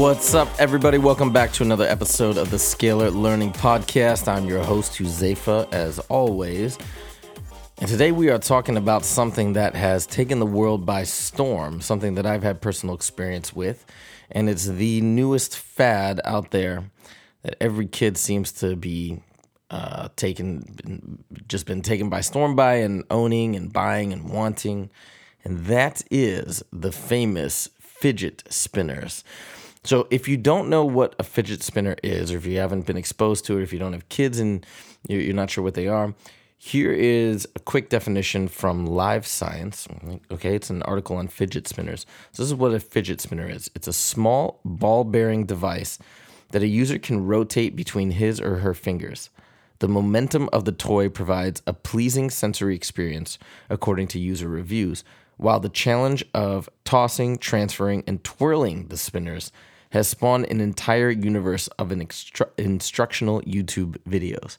What's up, everybody? Welcome back to another episode of the Scalar Learning Podcast. I'm your host, Huzefa, as always. And today we are talking about something that has taken the world by storm, something that I've had personal experience with. And it's the newest fad out there that every kid seems to be uh, taken, just been taken by storm by and owning and buying and wanting. And that is the famous fidget spinners. So, if you don't know what a fidget spinner is, or if you haven't been exposed to it, if you don't have kids and you're, not sure what they are, here is a quick definition from Live Science. Okay, it's an article on fidget spinners. So, this is what a fidget spinner is it's a small ball bearing device that a user can rotate between his or her fingers. The momentum of the toy provides a pleasing sensory experience, according to user reviews, while the challenge of tossing, transferring, and twirling the spinners has spawned an entire universe of an instructional YouTube videos.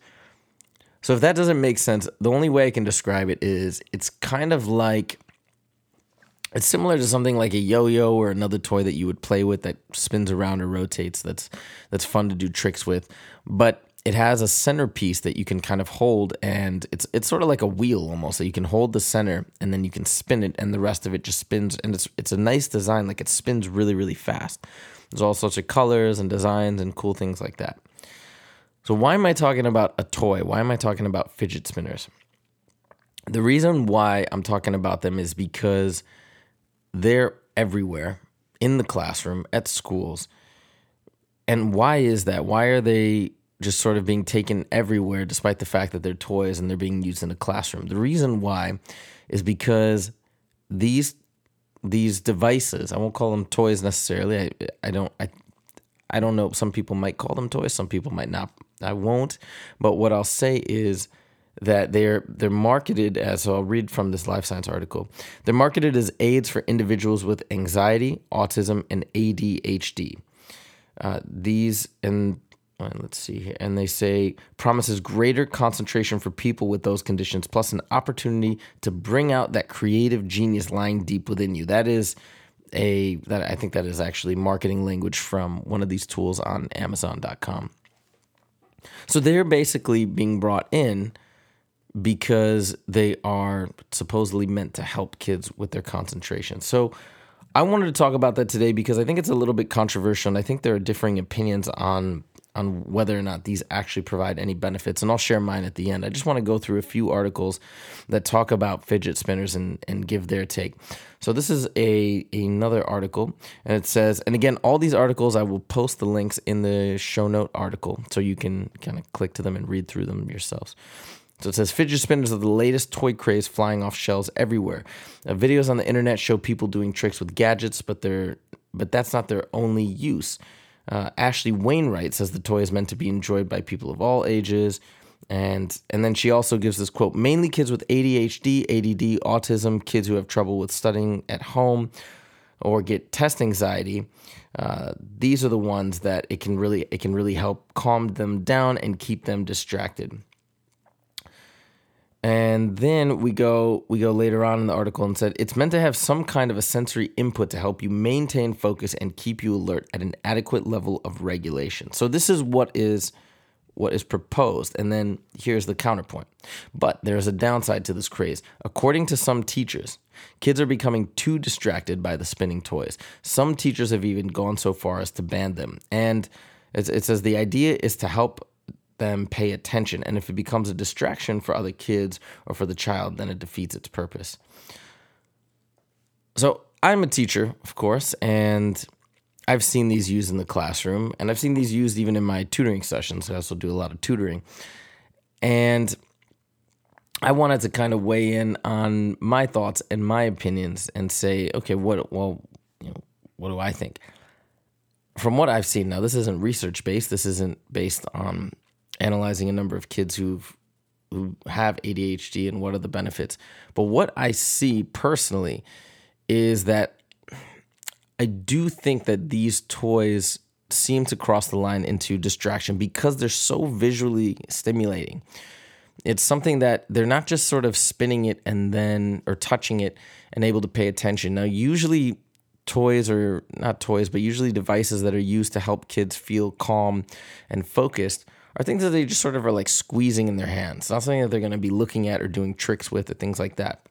So if that doesn't make sense, the only way I can describe it is it's kind of like it's similar to something like a yo-yo or another toy that you would play with that spins around or rotates that's that's fun to do tricks with, but it has a centerpiece that you can kind of hold and it's it's sort of like a wheel almost that you can hold the center and then you can spin it and the rest of it just spins and it's it's a nice design like it spins really really fast. There's all sorts of colors and designs and cool things like that. So why am I talking about a toy? Why am I talking about fidget spinners? The reason why I'm talking about them is because they're everywhere in the classroom, at schools. And why is that? Why are they just sort of being taken everywhere despite the fact that they're toys and they're being used in a classroom? The reason why is because these these devices, I won't call them toys necessarily. I, I don't I I don't know. Some people might call them toys, some people might not. I won't. But what I'll say is that they're they're marketed as so I'll read from this Live Science article. They're marketed as aids for individuals with anxiety, autism, and ADHD. Uh, these and uh, let's see here, and they say promises greater concentration for people with those conditions, plus an opportunity to bring out that creative genius lying deep within you. That is a that I think that is actually marketing language from one of these tools on Amazon.com. So they're basically being brought in because they are supposedly meant to help kids with their concentration. So I wanted to talk about that today because I think it's a little bit controversial and I think there are differing opinions on on whether or not these actually provide any benefits and I'll share mine at the end. I just want to go through a few articles that talk about fidget spinners and and give their take. So this is a another article and it says and again all these articles I will post the links in the show note article so you can kind of click to them and read through them yourselves. So it says fidget spinners are the latest toy craze flying off shelves everywhere. Uh, videos on the internet show people doing tricks with gadgets, but they're but that's not their only use. Uh, Ashley Wainwright says the toy is meant to be enjoyed by people of all ages, and and then she also gives this quote: mainly kids with ADHD, ADD, autism, kids who have trouble with studying at home, or get test anxiety. Uh, these are the ones that it can really it can really help calm them down and keep them distracted. And then we go we go later on in the article and said it's meant to have some kind of a sensory input to help you maintain focus and keep you alert at an adequate level of regulation. So this is what is what is proposed. And then here's the counterpoint. But there's a downside to this craze. According to some teachers, kids are becoming too distracted by the spinning toys. Some teachers have even gone so far as to ban them. And it, it says the idea is to help them pay attention. And if it becomes a distraction for other kids or for the child, then it defeats its purpose. So I'm a teacher, of course, and I've seen these used in the classroom, and I've seen these used even in my tutoring sessions. I also do a lot of tutoring. And I wanted to kind of weigh in on my thoughts and my opinions and say, okay, what well, you know, what do I think? From what I've seen, now this isn't research based. This isn't based on analyzing a number of kids who've who have ADHD and what are the benefits. But what I see personally is that I do think that these toys seem to cross the line into distraction because they're so visually stimulating. It's something that they're not just sort of spinning it and then or touching it and able to pay attention. Now, usually toys or not toys, but usually devices that are used to help kids feel calm and focused are things that they just sort of are like squeezing in their hands. Not something that they're going to be looking at or doing tricks with or things like that.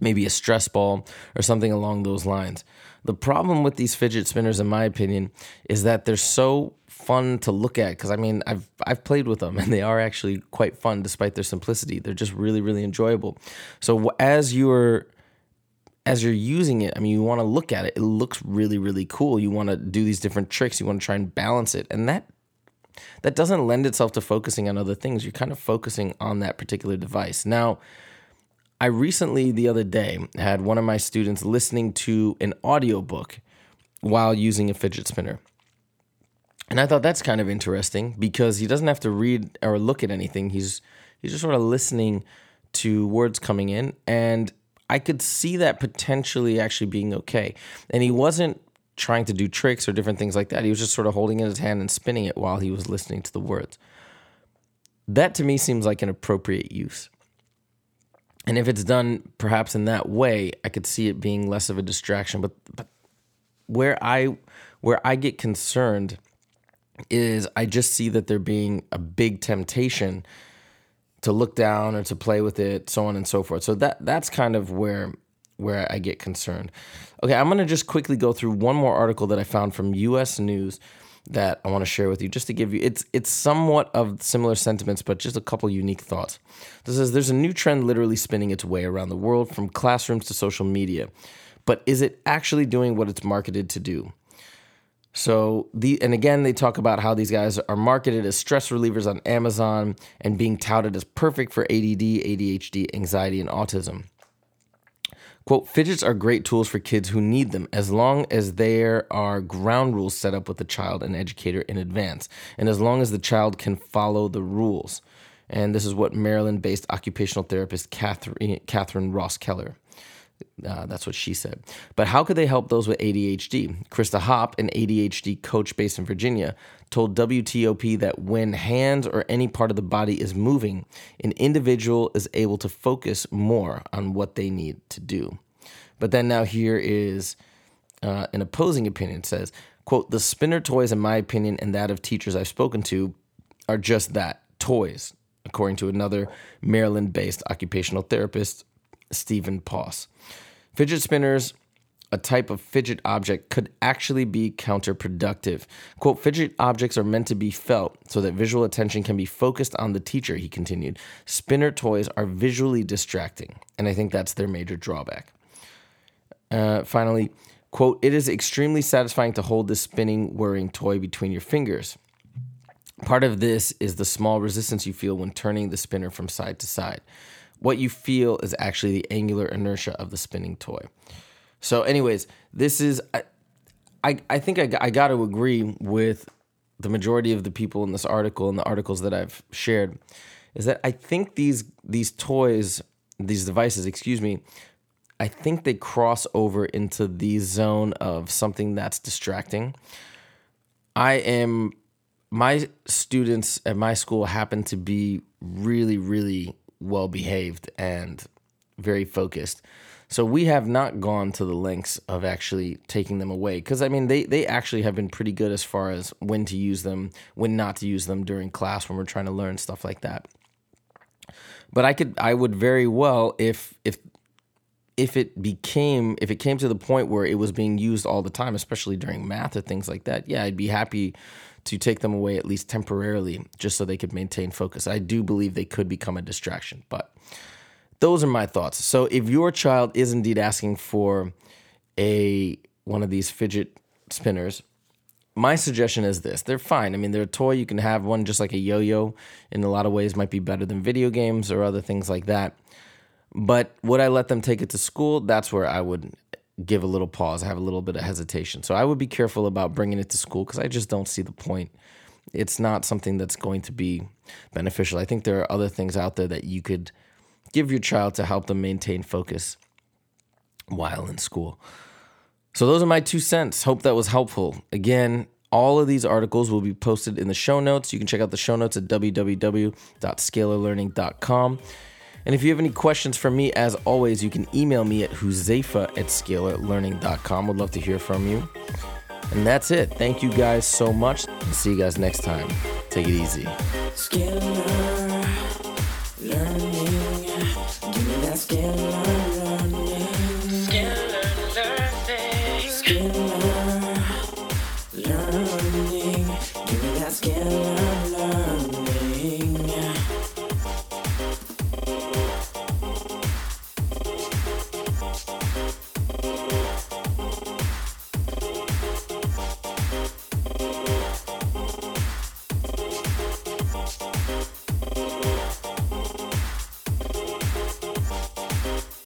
Maybe a stress ball or something along those lines. The problem with these fidget spinners, in my opinion, is that they're so fun to look at because I mean I've I've played with them and they are actually quite fun despite their simplicity. They're just really really enjoyable. So as you're as you're using it, I mean you want to look at it. It looks really really cool. You want to do these different tricks. You want to try and balance it, and that that doesn't lend itself to focusing on other things. You're kind of focusing on that particular device. Now, I recently, the other day, had one of my students listening to an audiobook while using a fidget spinner. And I thought that's kind of interesting because he doesn't have to read or look at anything. He's he's just sort of listening to words coming in and I could see that potentially actually being okay. And he wasn't trying to do tricks or different things like that. He was just sort of holding in his hand and spinning it while he was listening to the words. That to me seems like an appropriate use. And if it's done perhaps in that way, I could see it being less of a distraction. But but where I where I get concerned is I just see that there being a big temptation to look down or to play with it, so on and so forth. So that that's kind of where where I get concerned. Okay, I'm going to just quickly go through one more article that I found from US News that I want to share with you just to give you it's it's somewhat of similar sentiments but just a couple unique thoughts. This says there's a new trend literally spinning its way around the world from classrooms to social media. But is it actually doing what it's marketed to do? So the and again they talk about how these guys are marketed as stress relievers on Amazon and being touted as perfect for ADD, ADHD, anxiety and autism. Quote, fidgets are great tools for kids who need them as long as there are ground rules set up with the child and educator in advance, and as long as the child can follow the rules. And this is what Maryland based occupational therapist Catherine, Catherine Ross Keller. Uh, that's what she said. But how could they help those with ADHD? Krista Hopp, an ADHD coach based in Virginia, told WTOP that when hands or any part of the body is moving, an individual is able to focus more on what they need to do. But then now here is uh, an opposing opinion says, quote, the spinner toys, in my opinion, and that of teachers I've spoken to, are just that toys, according to another Maryland based occupational therapist, Stephen Poss. Fidget spinners a type of fidget object could actually be counterproductive. Quote, fidget objects are meant to be felt so that visual attention can be focused on the teacher, he continued. Spinner toys are visually distracting, and I think that's their major drawback. Uh, finally, quote, it is extremely satisfying to hold this spinning, whirring toy between your fingers. Part of this is the small resistance you feel when turning the spinner from side to side. What you feel is actually the angular inertia of the spinning toy. So, anyways, this is I I, I think I, I got to agree with the majority of the people in this article and the articles that I've shared is that I think these these toys, these devices, excuse me, I think they cross over into the zone of something that's distracting. I am my students at my school happen to be really really well behaved and very focused. So we have not gone to the lengths of actually taking them away because I mean they they actually have been pretty good as far as when to use them, when not to use them during class when we're trying to learn stuff like that. But I could I would very well if if if it became if it came to the point where it was being used all the time, especially during math or things like that, yeah, I'd be happy to take them away at least temporarily just so they could maintain focus. I do believe they could become a distraction, but those are my thoughts. So if your child is indeed asking for a one of these fidget spinners, my suggestion is this they're fine. I mean, they're a toy. You can have one just like a yo yo, in a lot of ways, might be better than video games or other things like that. But would I let them take it to school? That's where I would give a little pause. I have a little bit of hesitation. So I would be careful about bringing it to school because I just don't see the point. It's not something that's going to be beneficial. I think there are other things out there that you could give your child to help them maintain focus while in school. So those are my two cents. Hope that was helpful. Again, all of these articles will be posted in the show notes. You can check out the show notes at www.scalarlearning.com. And if you have any questions for me, as always, you can email me at huzefa at scalarlearning.com. Would love to hear from you. And that's it. Thank you guys so much. See you guys next time. Take it easy.